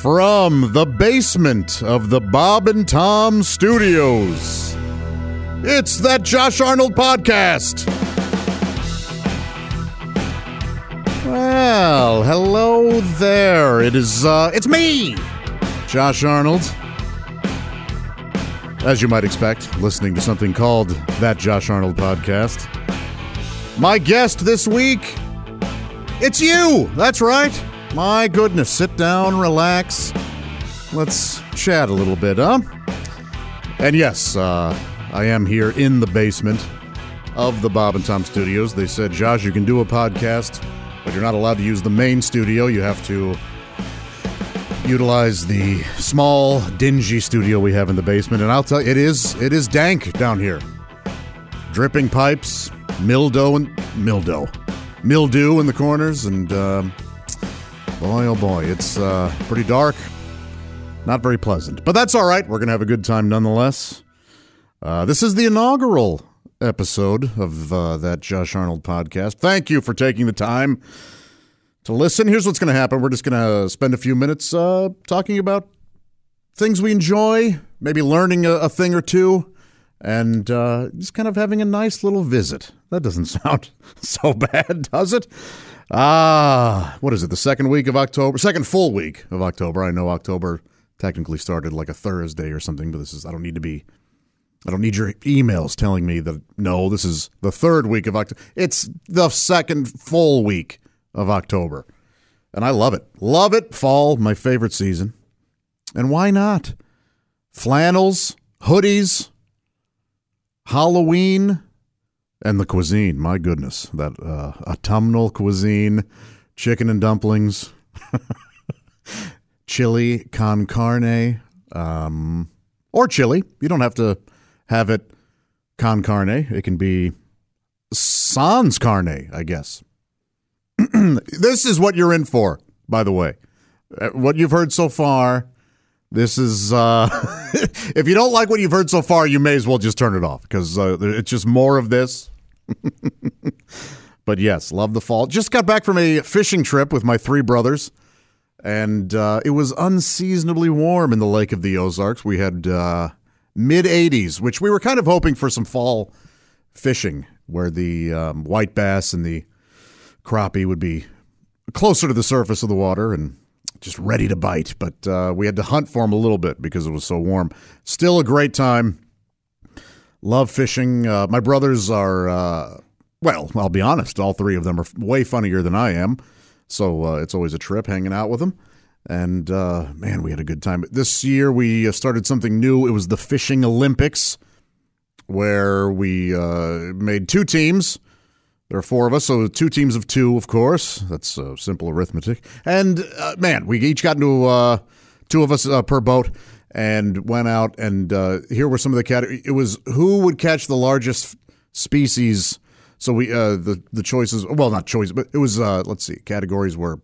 From the basement of the Bob and Tom Studios, it's that Josh Arnold podcast. Well, hello there. It is, uh, it's me, Josh Arnold. As you might expect, listening to something called That Josh Arnold Podcast. My guest this week, it's you. That's right. My goodness. Sit down, relax. Let's chat a little bit, huh? And yes, uh, I am here in the basement of the Bob and Tom Studios. They said, Josh, you can do a podcast, but you're not allowed to use the main studio. You have to utilize the small, dingy studio we have in the basement. And I'll tell you, it is it is dank down here. Dripping pipes, mildew and mildew, mildew in the corners, and uh, boy, oh boy, it's uh, pretty dark. Not very pleasant, but that's all right. We're gonna have a good time nonetheless. Uh, this is the inaugural episode of uh, that Josh Arnold podcast. Thank you for taking the time to listen. Here's what's going to happen. We're just going to spend a few minutes uh, talking about things we enjoy, maybe learning a, a thing or two, and uh, just kind of having a nice little visit. That doesn't sound so bad, does it? Ah, what is it? The second week of October, second full week of October. I know October technically started like a Thursday or something, but this is I don't need to be. I don't need your emails telling me that no, this is the third week of October. It's the second full week of October. And I love it. Love it. Fall, my favorite season. And why not? Flannels, hoodies, Halloween, and the cuisine. My goodness. That uh, autumnal cuisine, chicken and dumplings, chili con carne, um, or chili. You don't have to have it con carne. It can be sans carne, I guess. this is what you're in for, by the way. Uh, What you've heard so far, this is. Uh, if you don't like what you've heard so far, you may as well just turn it off because uh, it's just more of this. but yes, love the fall. Just got back from a fishing trip with my three brothers, and uh, it was unseasonably warm in the Lake of the Ozarks. We had uh, mid 80s, which we were kind of hoping for some fall fishing, where the um, white bass and the crappie would be closer to the surface of the water and just ready to bite. But uh, we had to hunt for them a little bit because it was so warm. Still a great time. Love fishing. Uh, my brothers are, uh, well, I'll be honest, all three of them are way funnier than I am. So uh, it's always a trip hanging out with them. And uh, man, we had a good time. This year we uh, started something new. It was the Fishing Olympics, where we uh, made two teams. There are four of us, so two teams of two, of course. That's simple arithmetic. And man, we each got into two of us per boat and went out. And uh, here were some of the categories. It was who would catch the largest species. So we uh, the the choices. Well, not choices, but it was. Uh, let's see. Categories were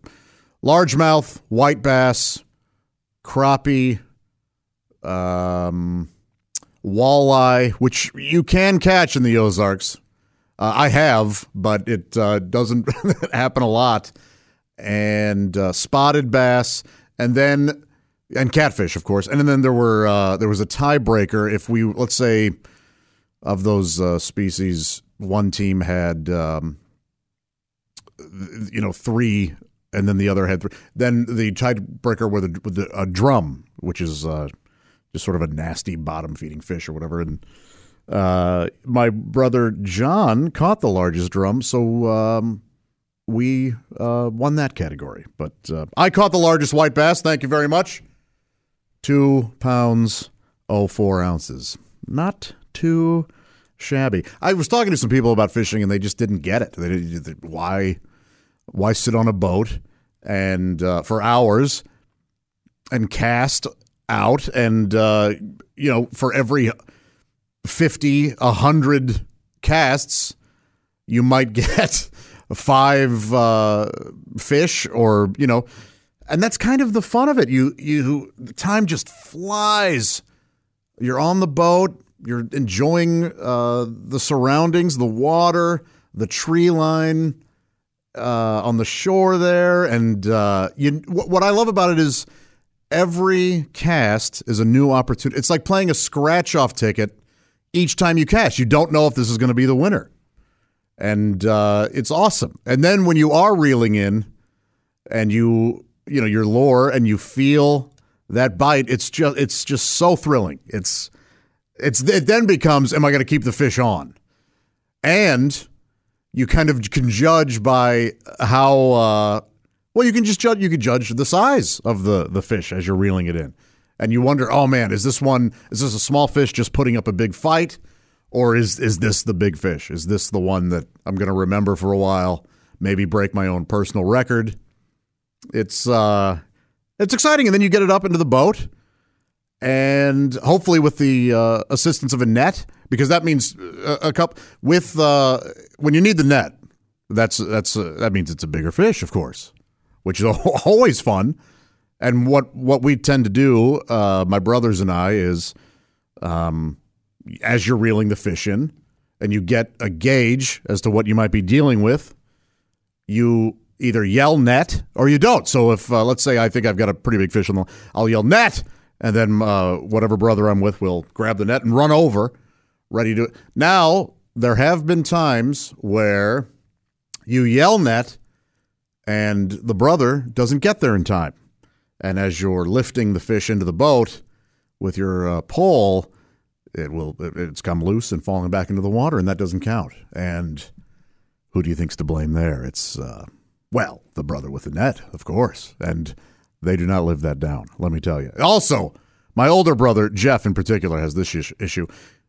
largemouth, white bass, crappie, um, walleye, which you can catch in the Ozarks. Uh, I have, but it uh, doesn't happen a lot. And uh, spotted bass, and then and catfish, of course. And then there were uh, there was a tiebreaker if we let's say of those uh, species, one team had um, you know three, and then the other had three. Then the tiebreaker with a, with a drum, which is uh, just sort of a nasty bottom feeding fish or whatever, and uh, my brother John caught the largest drum, so um, we uh, won that category. But uh, I caught the largest white bass. Thank you very much. Two pounds oh four ounces. Not too shabby. I was talking to some people about fishing, and they just didn't get it. They, they, why why sit on a boat and uh, for hours and cast out and uh, you know for every 50 100 casts you might get five uh, fish or you know and that's kind of the fun of it you you time just flies you're on the boat you're enjoying uh, the surroundings the water the tree line uh, on the shore there and uh, you what, what i love about it is every cast is a new opportunity. It's like playing a scratch off ticket each time you cast. You don't know if this is going to be the winner. And uh, it's awesome. And then when you are reeling in and you, you know, your lure and you feel that bite, it's just it's just so thrilling. It's it's it then becomes am I going to keep the fish on? And you kind of can judge by how uh, well you can just judge you can judge the size of the the fish as you're reeling it in. And you wonder, "Oh man, is this one is this a small fish just putting up a big fight or is is this the big fish? Is this the one that I'm going to remember for a while, maybe break my own personal record?" It's uh it's exciting and then you get it up into the boat and hopefully with the uh, assistance of a net because that means a, a cup with uh, when you need the net that's that's uh, that means it's a bigger fish of course which is always fun. And what what we tend to do uh, my brothers and I is um, as you're reeling the fish in and you get a gauge as to what you might be dealing with you either yell net or you don't so if uh, let's say I think I've got a pretty big fish on the I'll yell net and then uh, whatever brother I'm with will grab the net and run over, ready to. Now there have been times where you yell net, and the brother doesn't get there in time, and as you're lifting the fish into the boat with your uh, pole, it will it's come loose and falling back into the water, and that doesn't count. And who do you think's to blame there? It's uh, well, the brother with the net, of course, and they do not live that down, let me tell you. Also, my older brother, Jeff in particular, has this issue.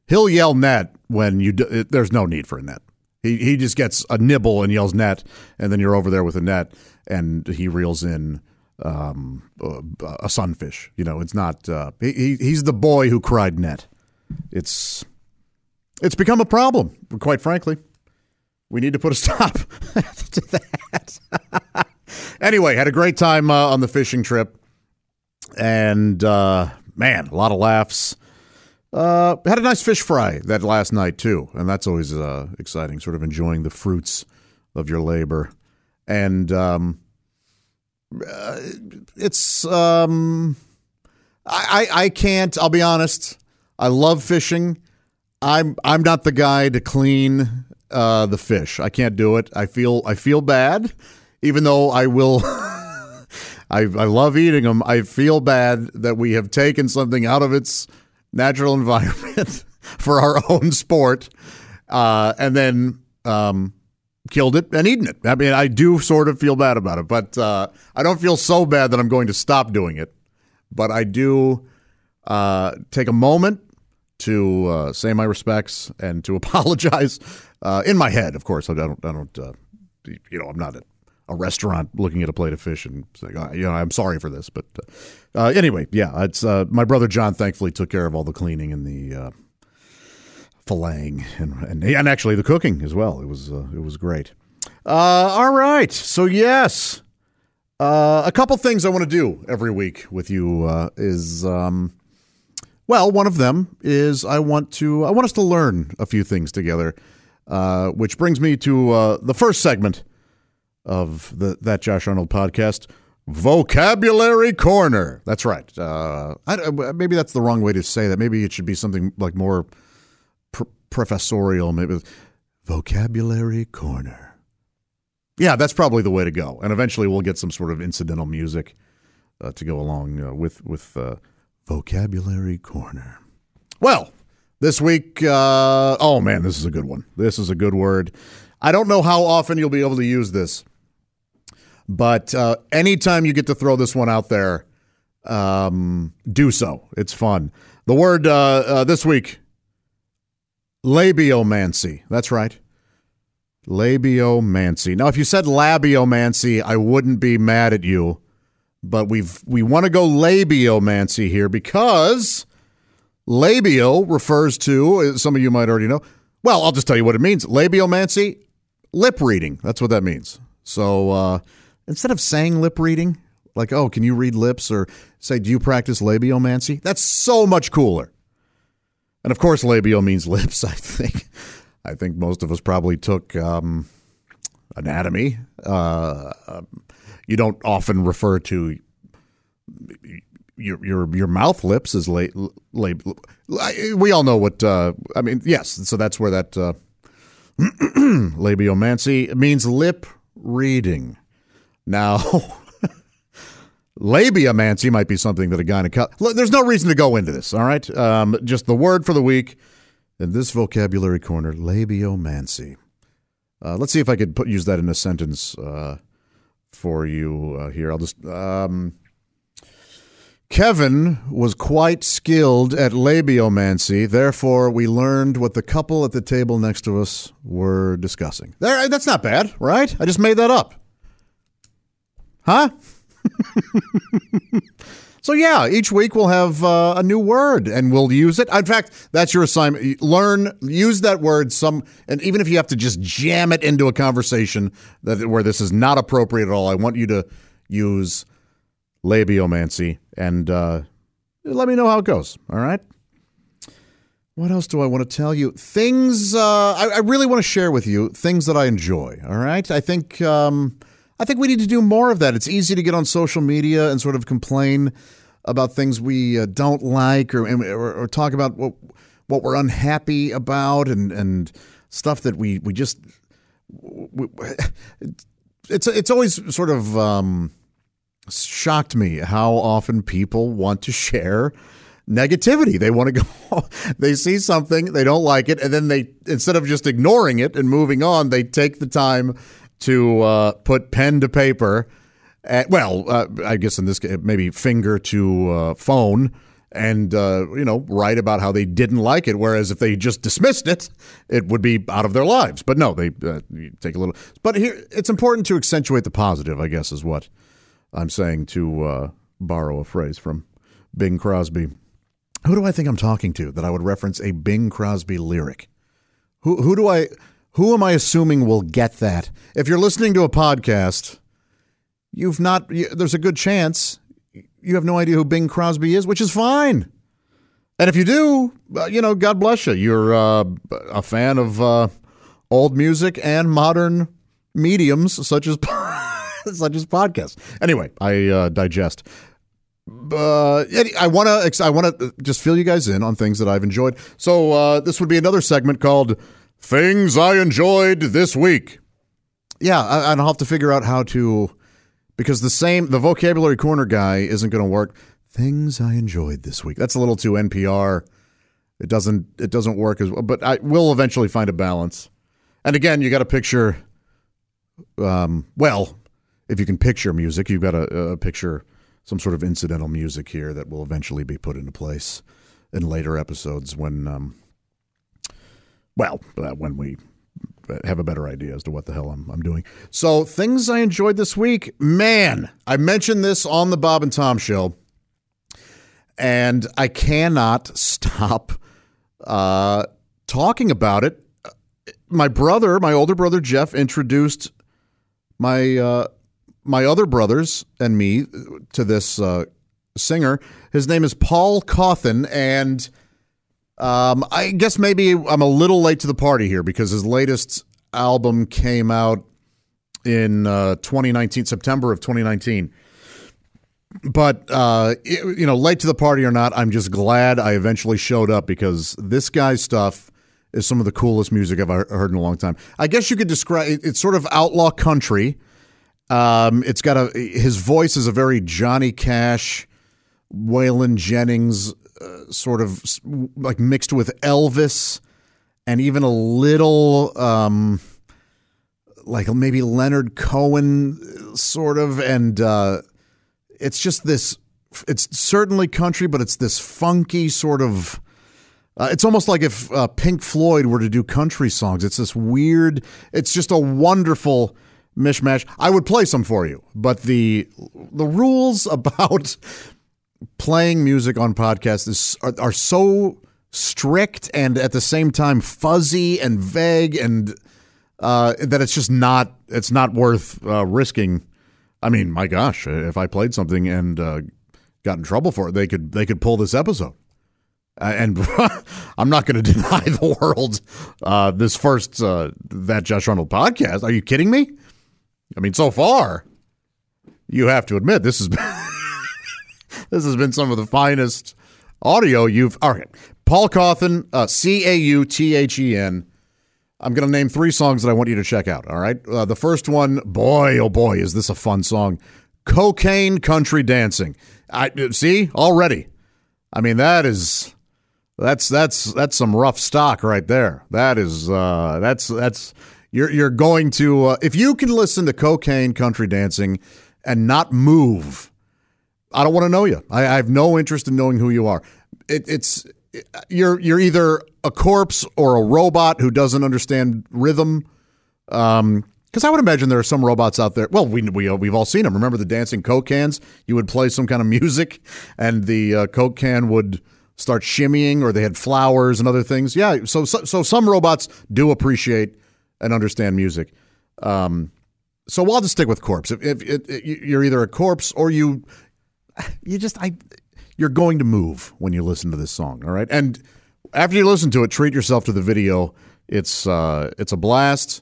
He'll yell net when you do, there's no need for a net. He, he just gets a nibble and yells net, and then you're over there with a net, and he reels in um, a, a, sunfish. You know, it's not. Uh, he, he's the boy who cried net. It's it's become a problem, quite frankly. We need to put a stop to that. Anyway, had a great time uh, on the fishing trip, and uh, man, a lot of laughs. Uh, had a nice fish fry that last night too, and that's always uh, exciting. Sort of enjoying the fruits of your labor, and um, uh, it's um, I, I can't. I'll be honest. I love fishing. I'm I'm not the guy to clean uh, the fish. I can't do it. I feel I feel bad even though I will. I, I love eating them. I feel bad that we have taken something out of its natural environment for our own sport, uh, and then um, killed it and eaten it. I mean, I do sort of feel bad about it, but uh, I don't feel so bad that I'm going to stop doing it. But I do uh, take a moment to uh, say my respects and to apologize uh, in my head. Of course, I don't. I don't. Uh, you know, I'm not a restaurant looking at a plate of fish and saying, oh, you know, I'm sorry for this. But uh, uh, anyway, yeah, it's uh, my brother John thankfully took care of all the cleaning and the uh, filleting and, and, and actually the cooking as well. It was it was great. All right, so yes, a couple things I want to do every week with you is. Um, well, one of them is I want to I want us to learn a few things together, which brings me to the first segment of the that Josh Arnold podcast. Vocabulary Corner. That's right. Uh, I, maybe that's the wrong way to say that. Maybe it should be something like more pr- professorial. Maybe Vocabulary Corner. Yeah, that's probably the way to go. And eventually, we'll get some sort of incidental music uh, to go along uh, with with uh, Vocabulary Corner. Well, this week, uh, oh man, this is a good one. This is a good word. I don't know how often you'll be able to use this. But uh, anytime you get to throw this one out there, um, do so. It's fun. The word uh, uh, this week labiomancy. That's right. Labiomancy. Now, if you said labiomancy, I wouldn't be mad at you, but we've we want to go labiomancy here because labio refers to uh, some of you might already know. Well, I'll just tell you what it means. Labiomancy, lip reading. That's what that means. So uh, instead of saying lip reading, like, oh, can you read lips? Or say, do you practice labiomancy? That's so much cooler. And of course, labio means lips, I think. I think most of us probably took um, anatomy. Uh, you don't often refer to your your your mouth lips is late. La, we all know what uh, I mean. Yes, so that's where that uh, labiomancy means lip reading. Now, labiomancy might be something that a guy gynecologist. There's no reason to go into this. All right, um, just the word for the week in this vocabulary corner: labiomancy. Uh, let's see if I could put use that in a sentence uh, for you uh, here. I'll just. Um, Kevin was quite skilled at labiomancy. Therefore, we learned what the couple at the table next to us were discussing. There, that's not bad, right? I just made that up. Huh? so yeah, each week we'll have uh, a new word and we'll use it. In fact, that's your assignment. Learn, use that word. Some, and even if you have to just jam it into a conversation that where this is not appropriate at all, I want you to use labiomancy and uh, let me know how it goes. All right. What else do I want to tell you? Things uh, I, I, really want to share with you. Things that I enjoy. All right. I think um, I think we need to do more of that. It's easy to get on social media and sort of complain about things we uh, don't like, or, or, or talk about what what we're unhappy about, and and stuff that we we just. We, it's it's always sort of. Um, shocked me how often people want to share negativity. They want to go, they see something, they don't like it, and then they, instead of just ignoring it and moving on, they take the time to uh, put pen to paper. At, well, uh, I guess in this case, maybe finger to uh, phone and uh, you know write about how they didn't like it. Whereas if they just dismissed it, it would be out of their lives. But no, they uh, take a little. But here, it's important to accentuate the positive. I guess is what I'm saying to uh, borrow a phrase from Bing Crosby. Who do I think I'm talking to that I would reference a Bing Crosby lyric? Who who do I who am I assuming will get that? If you're listening to a podcast, you've not you, there's a good chance you have no idea who Bing Crosby is, which is fine. And if you do, uh, you know, God bless you. You're uh, a fan of uh, old music and modern mediums such as such as podcasts. Anyway, I uh, digest. Uh, I want to I want to just fill you guys in on things that I've enjoyed. So uh, this would be another segment called "Things I Enjoyed This Week." Yeah, I, I'll have to figure out how to because the same the vocabulary corner guy isn't going to work. Things I enjoyed this week. That's a little too NPR. It doesn't it doesn't work as well. But I will eventually find a balance. And again, you got to picture. Um, well, if you can picture music, you've got uh, picture some sort of incidental music here that will eventually be put into place in later episodes when, um, well, uh, when we have a better idea as to what the hell I'm, I'm doing. So, things I enjoyed this week, man, I mentioned this on the Bob and Tom show, and I cannot stop uh, talking about it. My brother, my older brother Jeff, introduced my uh, my other brothers and me to this uh, singer. His name is Paul Cauthen, and um, I guess maybe I'm a little late to the party here because his latest album came out in uh, 2019, September of 2019. But uh, it, you know, late to the party or not, I'm just glad I eventually showed up because this guy's stuff is some of the coolest music I've heard in a long time. I guess you could describe it's sort of outlaw country um, it's got a his voice is a very Johnny Cash, Waylon Jennings uh, sort of like mixed with Elvis, and even a little um, like maybe Leonard Cohen sort of, and uh, it's just this. It's certainly country, but it's this funky sort of. Uh, it's almost like if uh, Pink Floyd were to do country songs. It's this weird. It's just a wonderful mishmash. I would play some for you, but the the rules about playing music on podcasts is, are, are so strict and at the same time fuzzy and vague and uh, that it's just not it's not worth uh, risking. I mean, my gosh, if I played something and uh, got in trouble for it, they could they could pull this episode. And I'm not going to deny the world uh, this first uh, that Josh Arnold podcast. Are you kidding me? I mean, so far, you have to admit this has been this has been some of the finest audio you've. All right. Paul Cauthen, uh, C A U T H E N. I'm going to name three songs that I want you to check out. All right. Uh, the first one, boy, oh boy, is this a fun song. Cocaine Country Dancing. I see already. I mean, that is that's that's that's some rough stock right there. That is uh, that's that's you're you're going to uh, if you can listen to Cocaine Country Dancing and not move. I don't want to know you. I, I have no interest in knowing who you are. It, it's you're you're either a corpse or a robot who doesn't understand rhythm. Um, because I would imagine there are some robots out there. Well, we we we've all seen them. Remember the dancing Coke cans? You would play some kind of music, and the uh, Coke can would start shimmying, or they had flowers and other things. Yeah, so so, so some robots do appreciate and understand music. Um, so we'll just stick with corpse. If, if, if, you're either a corpse or you, you just I, you're going to move when you listen to this song. All right, and after you listen to it, treat yourself to the video. It's uh, it's a blast.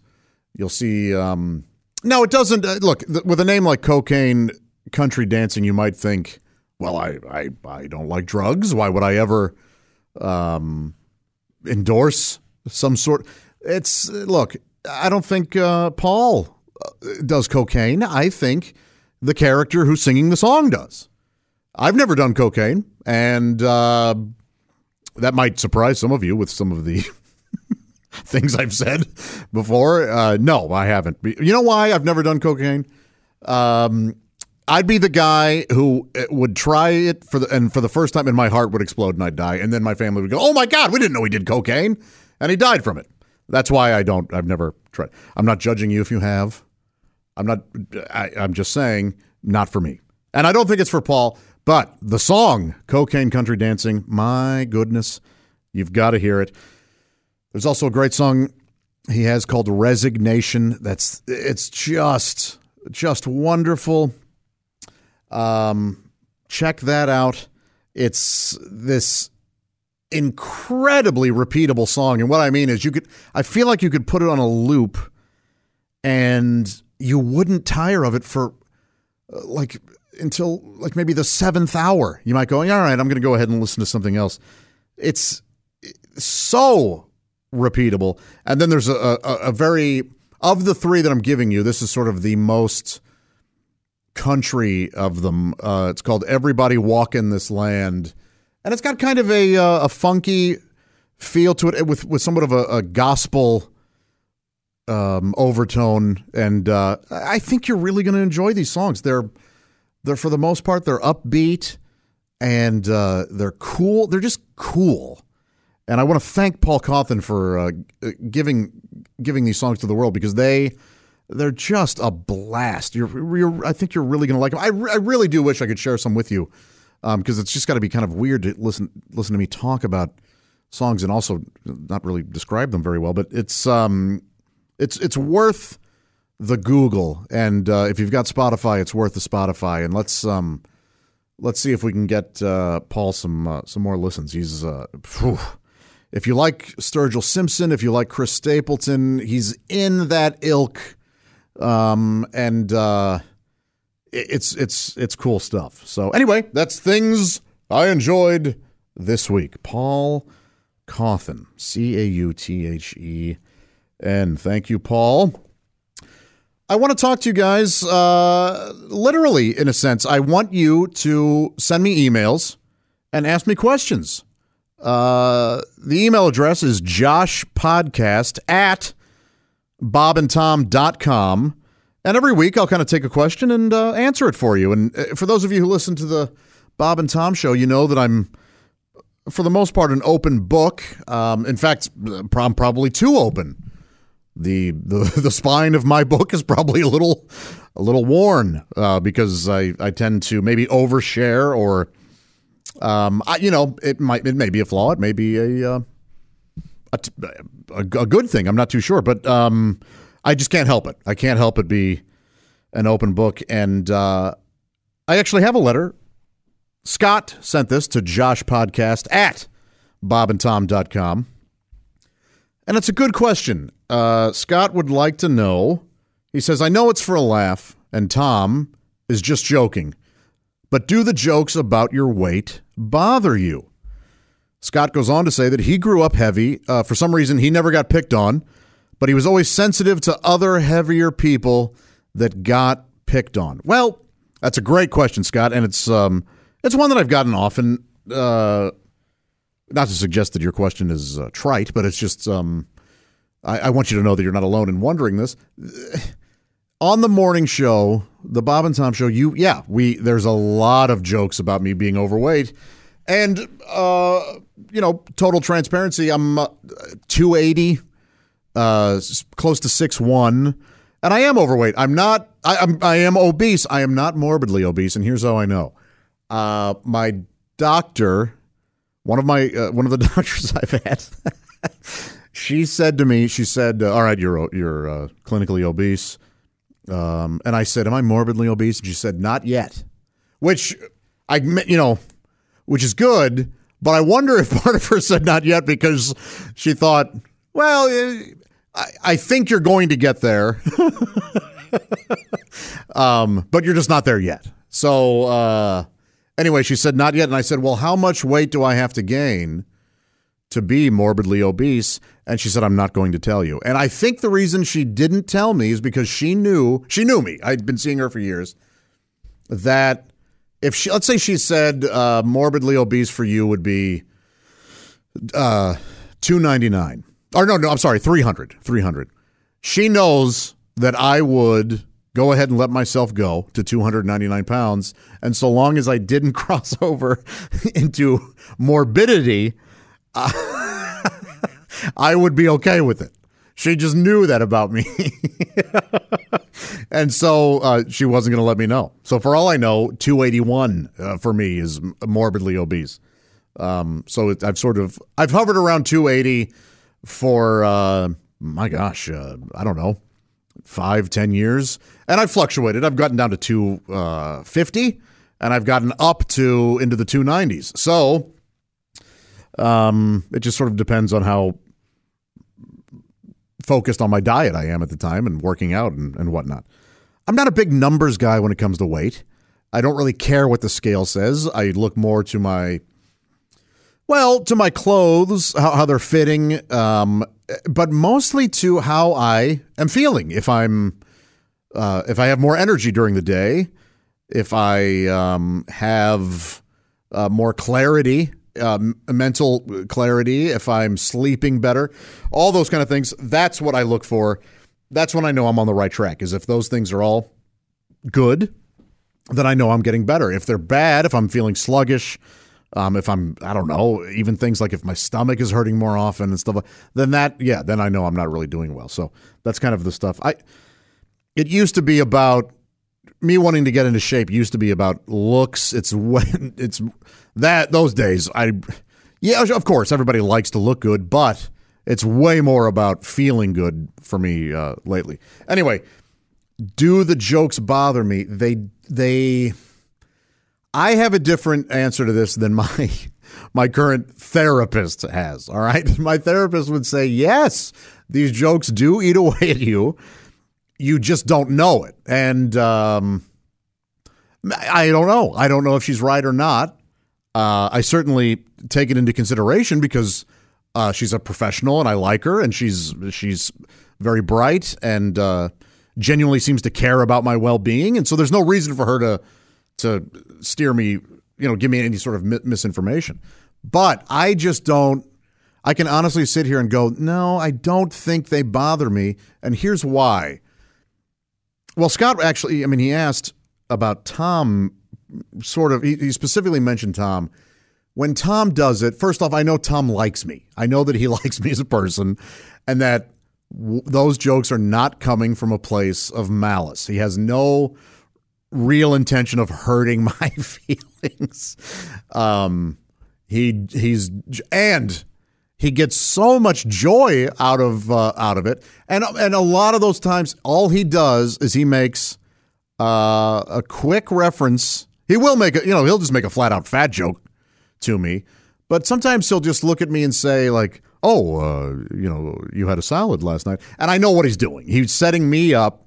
You'll see. Um, no, it doesn't. Uh, look, th- with a name like Cocaine Country Dancing, you might think, well, I, I, I don't like drugs. Why would I ever um, endorse some sort? It's look. I don't think uh, Paul uh, does cocaine. I think the character who's singing the song does. I've never done cocaine, and uh, that might surprise some of you with some of the things I've said before. Uh, no, I haven't. You know why I've never done cocaine? Um, I'd be the guy who uh, would try it for the and for the first time, and my heart would explode and I'd die, and then my family would go, "Oh my God, we didn't know he did cocaine," and he died from it. That's why I don't. I've never tried. I'm not judging you if you have. I'm not. I, I'm just saying, not for me, and I don't think it's for Paul. But the song "Cocaine Country Dancing," my goodness, you've got to hear it. There's also a great song he has called Resignation. That's it's just just wonderful. Um, check that out. It's this incredibly repeatable song, and what I mean is, you could. I feel like you could put it on a loop, and you wouldn't tire of it for uh, like until like maybe the seventh hour. You might go, all right, I'm going to go ahead and listen to something else. It's so repeatable. And then there's a, a, a very of the three that I'm giving you. This is sort of the most country of them. Uh, it's called "Everybody Walk in This Land," and it's got kind of a uh, a funky feel to it with with somewhat of a, a gospel um, overtone. And uh, I think you're really going to enjoy these songs. They're they're for the most part they're upbeat and uh, they're cool. They're just cool. And I want to thank Paul Cauthen for uh, giving giving these songs to the world because they they're just a blast. You're, you're I think you're really going to like them. I, I really do wish I could share some with you because um, it's just got to be kind of weird to listen listen to me talk about songs and also not really describe them very well. But it's um it's it's worth the Google, and uh, if you've got Spotify, it's worth the Spotify. And let's um let's see if we can get uh, Paul some uh, some more listens. He's uh, phew, if you like Sturgill Simpson, if you like Chris Stapleton, he's in that ilk, um, and uh, it's it's it's cool stuff. So anyway, that's things I enjoyed this week. Paul Cauthen, C A U T H E N. Thank you, Paul. I want to talk to you guys, uh, literally, in a sense. I want you to send me emails and ask me questions. Uh, the email address is joshpodcast at bobandtom.com. And every week I'll kind of take a question and uh, answer it for you. And uh, for those of you who listen to the Bob and Tom show, you know that I'm, for the most part, an open book. Um, in fact, I'm probably too open. The, the the spine of my book is probably a little a little worn uh, because I, I tend to maybe overshare or um, I, you know, it might it may be a flaw. It may be a uh, a, a, a, good thing. I'm not too sure, but um, I just can't help it. I can't help it be an open book. And uh, I actually have a letter. Scott sent this to Josh Podcast at bobandtom.com. And it's a good question. Uh, Scott would like to know. He says, I know it's for a laugh, and Tom is just joking. but do the jokes about your weight bother you? Scott goes on to say that he grew up heavy. Uh, for some reason, he never got picked on, but he was always sensitive to other heavier people that got picked on. Well, that's a great question, Scott, and it's um, it's one that I've gotten often. Uh, not to suggest that your question is uh, trite, but it's just um, I, I want you to know that you're not alone in wondering this. On the morning show, the Bob and Tom show, you yeah, we there's a lot of jokes about me being overweight, and uh, you know, total transparency, I'm uh, 280, uh, close to six one, and I am overweight. I'm not. I, I'm I am obese. I am not morbidly obese, and here's how I know. Uh, my doctor, one of my uh, one of the doctors I've had, she said to me, she said, "All right, you're you're uh, clinically obese," um, and I said, "Am I morbidly obese?" And she said, "Not yet," which I you know, which is good, but I wonder if part of her said "not yet" because she thought, well. I, I think you're going to get there, um, but you're just not there yet. So, uh, Anyway, she said, not yet. And I said, well, how much weight do I have to gain to be morbidly obese? And she said, I'm not going to tell you. And I think the reason she didn't tell me is because she knew, she knew me. I'd been seeing her for years. That if she, let's say she said, uh, morbidly obese for you would be uh, 299. Or no, no, I'm sorry, 300. 300. She knows that I would go ahead and let myself go to 299 pounds. And so long as I didn't cross over into morbidity, I would be okay with it. She just knew that about me. and so uh, she wasn't going to let me know. So for all I know, 281 uh, for me is morbidly obese. Um, so it, I've sort of I've hovered around 280 for uh, my gosh, uh, I don't know, five, ten years, and I've fluctuated. I've gotten down to two uh, and I've gotten up to into the two nineties. So, um, it just sort of depends on how focused on my diet I am at the time and working out and, and whatnot. I'm not a big numbers guy when it comes to weight. I don't really care what the scale says. I look more to my well, to my clothes, how, how they're fitting, um, but mostly to how I am feeling. If I'm, uh, if I have more energy during the day, if I um, have uh, more clarity, um, mental clarity, if I'm sleeping better, all those kind of things. That's what I look for. That's when I know I'm on the right track. Is if those things are all good, then I know I'm getting better. If they're bad, if I'm feeling sluggish um, if I'm, I don't know, even things like if my stomach is hurting more often and stuff, then that, yeah, then I know I'm not really doing well. So that's kind of the stuff. I, it used to be about me wanting to get into shape. Used to be about looks. It's when it's that those days. I, yeah, of course, everybody likes to look good, but it's way more about feeling good for me uh, lately. Anyway, do the jokes bother me? They they I have a different answer to this than my my current therapist has. All right, my therapist would say, "Yes, these jokes do eat away at you. You just don't know it." And um, I don't know. I don't know if she's right or not. Uh, I certainly take it into consideration because uh, she's a professional and I like her, and she's she's very bright and uh, genuinely seems to care about my well being. And so there's no reason for her to to steer me, you know, give me any sort of misinformation. But I just don't. I can honestly sit here and go, no, I don't think they bother me, and here's why. Well, Scott actually, I mean, he asked about Tom. Sort of, he, specifically mentioned Tom. When Tom does it, first off, I know Tom likes me. I know that he likes me as a person, and that w- those jokes are not coming from a place of malice. He has no real intention of hurting my feelings. Um, he he's and he gets so much joy out of uh, out of it, and and a lot of those times, all he does is he makes uh, a quick reference. He will make a you know he'll just make a flat out fat joke to me, but sometimes he'll just look at me and say like, "Oh, uh, you know, you had a salad last night," and I know what he's doing. He's setting me up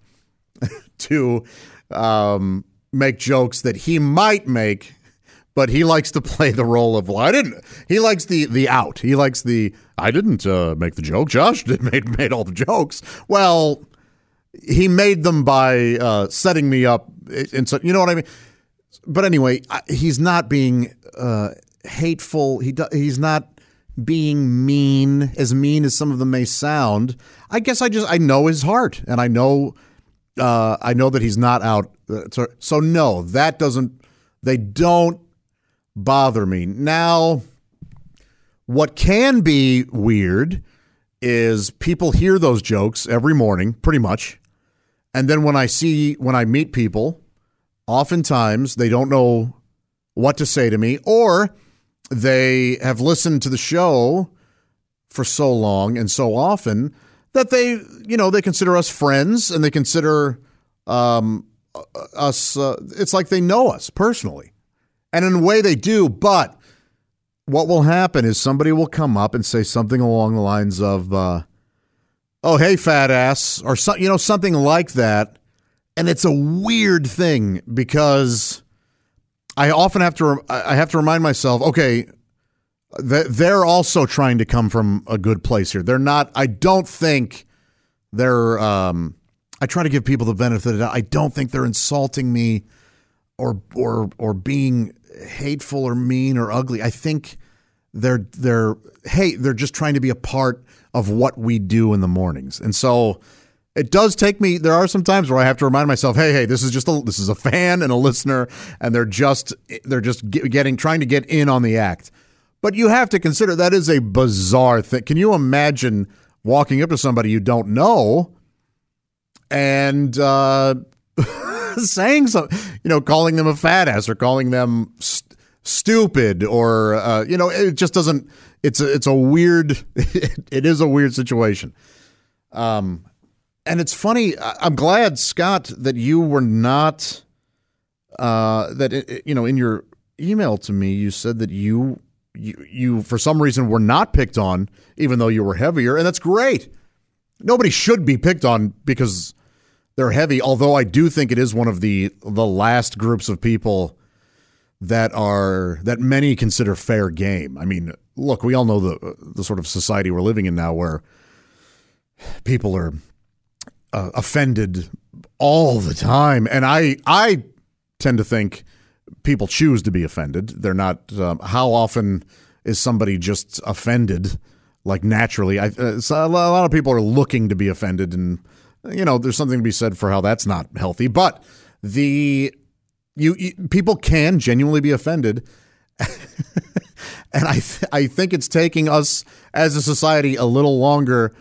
to um, make jokes that he might make, but he likes to play the role of well, I didn't. He likes the the out. He likes the I didn't uh, make the joke. Josh did made made all the jokes. Well, he made them by uh, setting me up, and so you know what I mean. But anyway, he's not being uh, hateful. He do, he's not being mean, as mean as some of them may sound. I guess I just I know his heart, and I know uh, I know that he's not out. So, so no, that doesn't. They don't bother me now. What can be weird is people hear those jokes every morning, pretty much, and then when I see when I meet people, oftentimes they don't know what to say to me, or they have listened to the show for so long and so often that they, you know, they consider us friends and they consider um, us. Uh, it's like they know us personally, and in a way they do. But what will happen is somebody will come up and say something along the lines of, uh, "Oh, hey, fat ass," or so, you know, something like that, and it's a weird thing because I often have to I have to remind myself, okay, they're also trying to come from a good place here. They're not. I don't think they're. Um, I try to give people the benefit of the doubt. I don't think they're insulting me, or or or being hateful or mean or ugly. I think they're they're hey they're just trying to be a part of what we do in the mornings, and so it does take me there are some times where i have to remind myself hey hey this is just a this is a fan and a listener and they're just they're just getting trying to get in on the act but you have to consider that is a bizarre thing can you imagine walking up to somebody you don't know and uh saying something you know calling them a fat ass or calling them st- stupid or uh, you know it just doesn't it's a, it's a weird it is a weird situation um and it's funny. I'm glad, Scott, that you were not. Uh, that you know, in your email to me, you said that you you you for some reason were not picked on, even though you were heavier, and that's great. Nobody should be picked on because they're heavy. Although I do think it is one of the the last groups of people that are that many consider fair game. I mean, look, we all know the the sort of society we're living in now, where people are uh, offended all the time, and I I tend to think people choose to be offended. They're not. Um, how often is somebody just offended? Like naturally, I, uh, a lot of people are looking to be offended, and you know, there's something to be said for how that's not healthy. But the you, you people can genuinely be offended. and I th- I think it's taking us as a society a little longer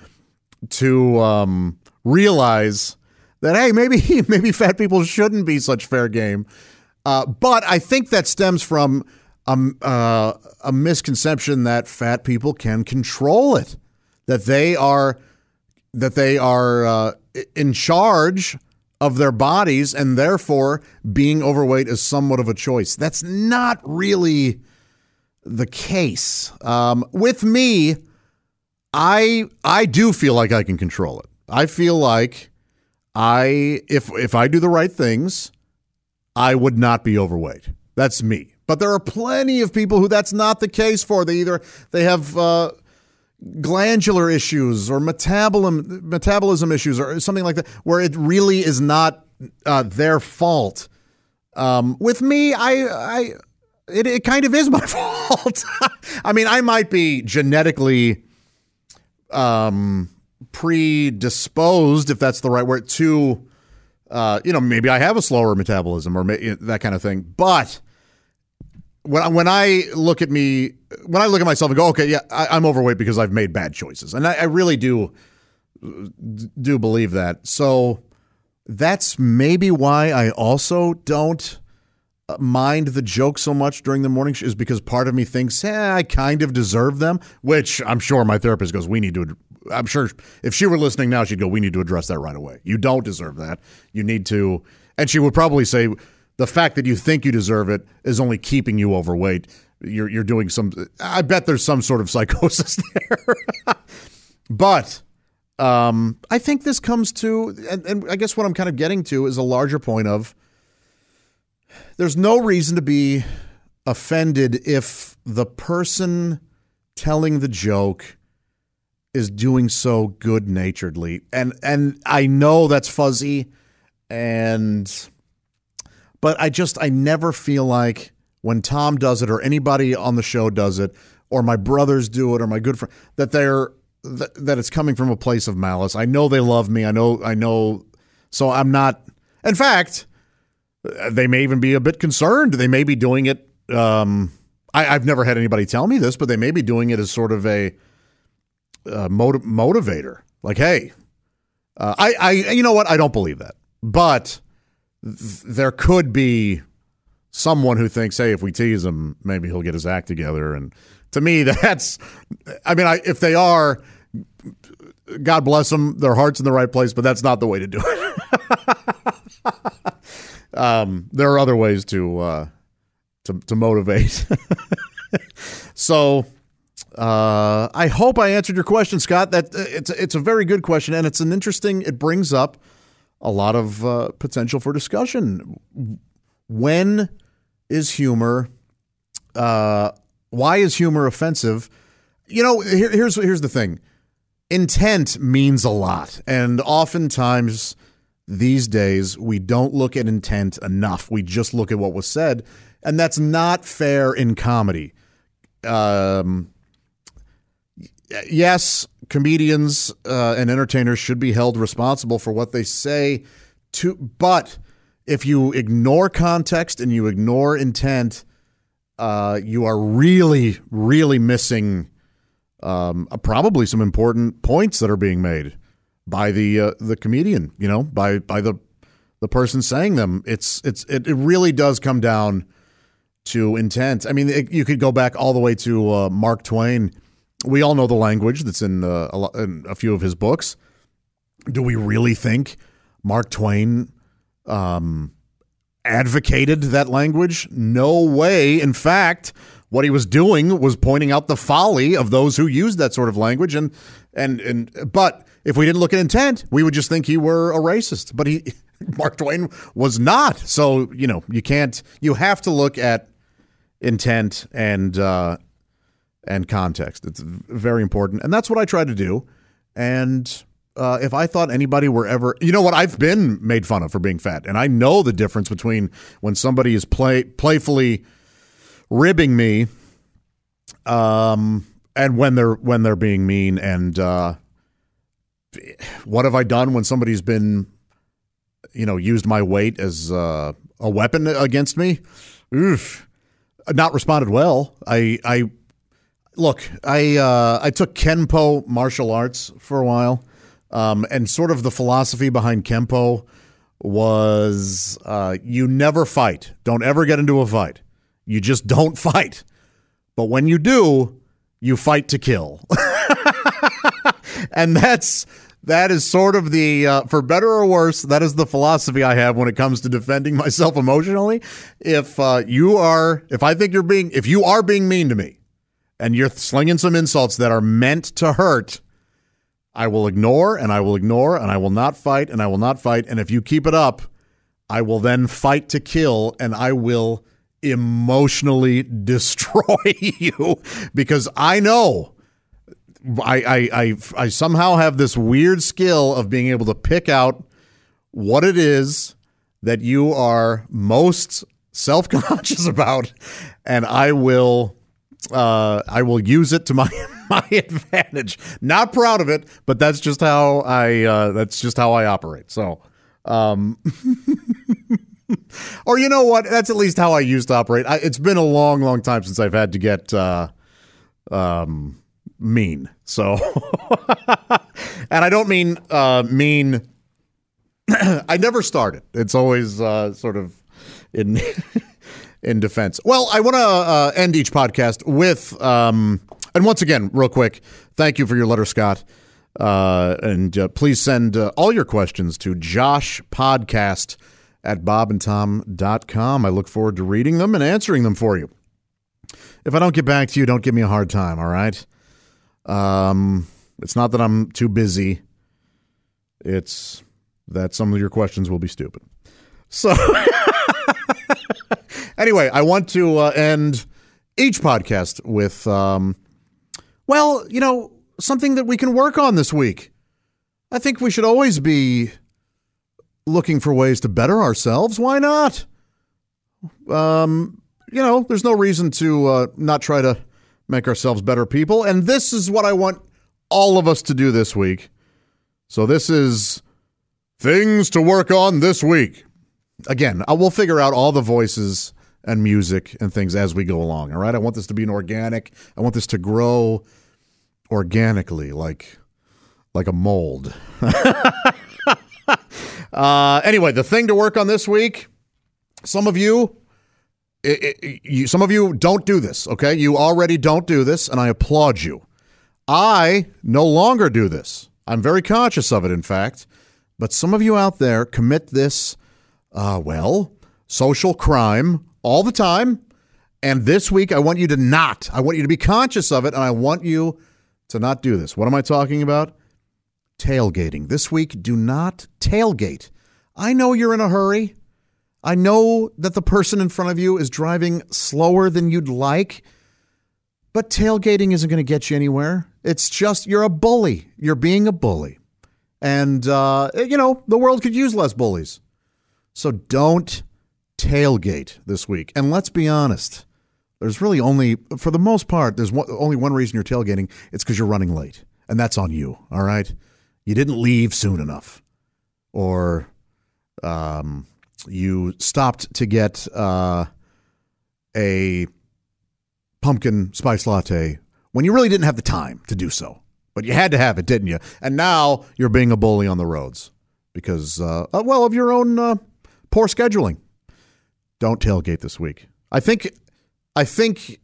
to um, realize that hey, maybe maybe fat people shouldn't be such fair game. Uh, but I think that stems from a, uh, a misconception that fat people can control it, that they are that they are uh, in charge of their bodies, and therefore being overweight is somewhat of a choice. That's not really the case. Um, with me, I I do feel like I can control it. I feel like I if if I do the right things, I would not be overweight. That's me. But there are plenty of people who that's not the case for. They either they have uh, glandular issues or metabolism metabolism issues or something like that, where it really is not uh, their fault. Um, with me, I I it, it kind of is my fault. I mean, I might be genetically um predisposed, if that's the right word, to, uh, you know, maybe I have a slower metabolism or may, that kind of thing. But when when I look at me, when I look at myself and go, okay, yeah, I, am overweight because I've made bad choices, and I, I really do do believe that. So that's maybe why I also don't uh, mind the joke so much during the morning is because part of me thinks, eh, I kind of deserve them, which I'm sure my therapist goes, we need to I'm sure if she were listening now, she'd go, "We need to address that right away. You don't deserve that. You need to." And she would probably say, "The fact that you think you deserve it is only keeping you overweight. You're you're doing some. I bet there's some sort of psychosis there." but um, I think this comes to, and, and I guess what I'm kind of getting to is a larger point of there's no reason to be offended if the person telling the joke is doing so good naturedly. And and I know that's fuzzy and but I just I never feel like when Tom does it or anybody on the show does it or my brothers do it or my good friend that they're that, it's coming from a place of malice. I know they love me. I know I know so I'm not in fact they may even be a bit concerned. They may be doing it um I, have never had anybody tell me this, but they may be doing it as sort of a uh, motiv- motivator. Like, hey, uh, I, I, you know what? I don't believe that, but th- there could be someone who thinks, hey, if we tease him, maybe he'll get his act together. And to me, that's, I mean, I, if they are, God bless them, their heart's in the right place, but that's not the way to do it. um, there are other ways to uh, to, to motivate. so uh, I hope I answered your question, Scott. That uh, it's it's a very good question, and it's an interesting. It brings up a lot of uh, potential for discussion. When is humor? Uh, why is humor offensive? You know, here, here's here's the thing. Intent means a lot, and oftentimes these days we don't look at intent enough. We just look at what was said, and that's not fair in comedy. Um, yes, comedians uh, and entertainers should be held responsible for what they say. To but if you ignore context and you ignore intent, uh, you are really, really missing um, uh, probably some important points that are being made by the uh, the comedian. You know, by by the the person saying them. It's it's it, it really does come down to intent. I mean, it, you could go back all the way to uh, Mark Twain. We all know the language that's in, a, in, a, few of his books. Do we really think Mark Twain um, advocated that language? No way. In fact, what he was doing was pointing out the folly of those who used that sort of language. And and and but if we didn't look at intent, we would just think he were a racist. But he Mark Twain was not. So you know you can't. You have to look at intent and uh, and context. It's very important, and that's what I try to do. And uh, if I thought anybody were ever, you know what, I've been made fun of for being fat, and I know the difference between when somebody is play playfully ribbing me, um, and when they're when they're being mean. And uh, what have I done when somebody's been, you know, used my weight as uh, a weapon against me? Oof not responded well. I I look, I uh, I took Kenpo martial arts for a while, um, and sort of the philosophy behind Kenpo was uh, you never fight. Don't ever get into a fight. You just don't fight. But when you do, you fight to kill. and that's that is sort of the uh, for better or worse that is the philosophy i have when it comes to defending myself emotionally if uh, you are if i think you're being if you are being mean to me and you're slinging some insults that are meant to hurt i will ignore and i will ignore and i will not fight and i will not fight. And if you keep it up i will then fight to kill and i will emotionally destroy you. Because i know I, I, I, I somehow have this weird skill of being able to pick out what it is that you are most self conscious about, and I will uh, I will use it to my my advantage. Not proud of it, but that's just how I uh, that's just how I operate. So, um, or you know what? That's at least how I used to operate. I, it's been a long, long time since I've had to get uh, um, mean. So, and I don't mean uh, mean. I never started. It's always uh, sort of in in defense. Well, I want to uh, end each podcast with, um, and once again, real quick, thank you for your letter, Scott. Uh, and uh, please send uh, all your questions to Josh Podcast at bobandtom.com. I look forward to reading them and answering them for you. If I don't get back to you, don't give me a hard time, all right? Um, it's not that I'm too busy. It's that some of your questions will be stupid. So Anyway, I want to uh, end each podcast with, um, well, you know, something that we can work on this week. I think we should always be looking for ways to better ourselves. Why not? Um, you know, there's no reason to uh, not try to make ourselves better people. And this is what I want all of us to do this week. So this is things to work on this week. Again, I will figure out all the voices and music and things as we go along. All right. I want this to be an organic. I want this to grow organically, like like a mold. uh, anyway, the thing to work on this week. Some of you, it, it, you, some of you don't do this. Okay, you already don't do this, and I applaud you. I no longer do this. I'm very conscious of it, in fact. But some of you out there commit this, uh, well, social crime all the time. And this week, I want you to not. I want you to be conscious of it, and I want you to not do this. What am I talking about? Tailgating. This week, do not tailgate. I know you're in a hurry. I know that the person in front of you is driving slower than you'd like, but tailgating isn't going to get you anywhere. It's just you're a bully. You're being a bully. And, uh, you know, the world could use less bullies. So don't tailgate this week. And let's be honest, there's really only, for the most part, there's one, only one reason you're tailgating. It's because you're running late. And that's on you. All right. You didn't leave soon enough. Or um, you stopped to get uh, a pumpkin spice latte when you really didn't have the time to do so. But you had to have it, didn't you? And now you're being a bully on the roads because, uh, uh, well, of your own uh, poor scheduling. Don't tailgate this week. I think, I think,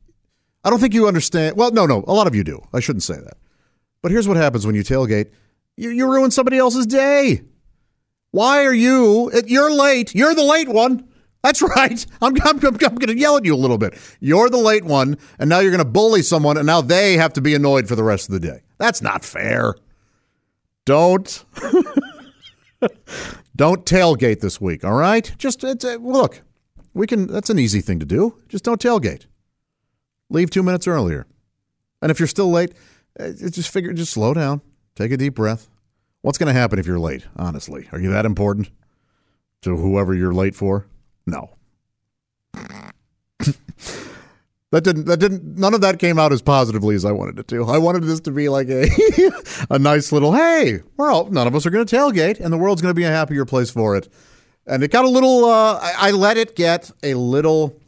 I don't think you understand. Well, no, no, a lot of you do. I shouldn't say that. But here's what happens when you tailgate you, you ruin somebody else's day. Why are you, you're late. You're the late one. That's right. I'm, I'm, I'm, I'm going to yell at you a little bit. You're the late one, and now you're going to bully someone, and now they have to be annoyed for the rest of the day. That's not fair. Don't. don't tailgate this week, all right? Just it's, uh, look, we can. That's an easy thing to do. Just don't tailgate. Leave two minutes earlier, and if you're still late, uh, just figure. Just slow down. Take a deep breath. What's going to happen if you're late? Honestly, are you that important to whoever you're late for? No. that didn't that didn't none of that came out as positively as I wanted it to. I wanted this to be like a a nice little hey, well, none of us are going to tailgate and the world's going to be a happier place for it. And it got a little uh, I, I let it get a little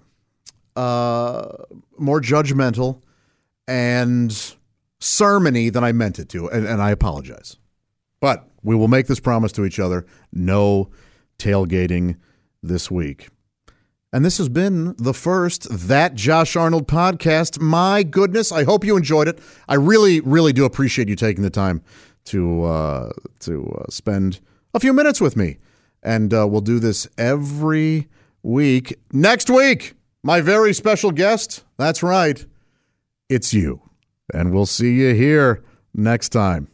uh, more judgmental and sermony than I meant it to, and, and I apologize. But we will make this promise to each other no tailgating this week. And this has been the first That Josh Arnold podcast. My goodness, I hope you enjoyed it. I really, really do appreciate you taking the time to uh, to uh, spend a few minutes with me. And uh, we'll do this every week. Next week, my very special guest. That's right, it's you. And we'll see you here next time.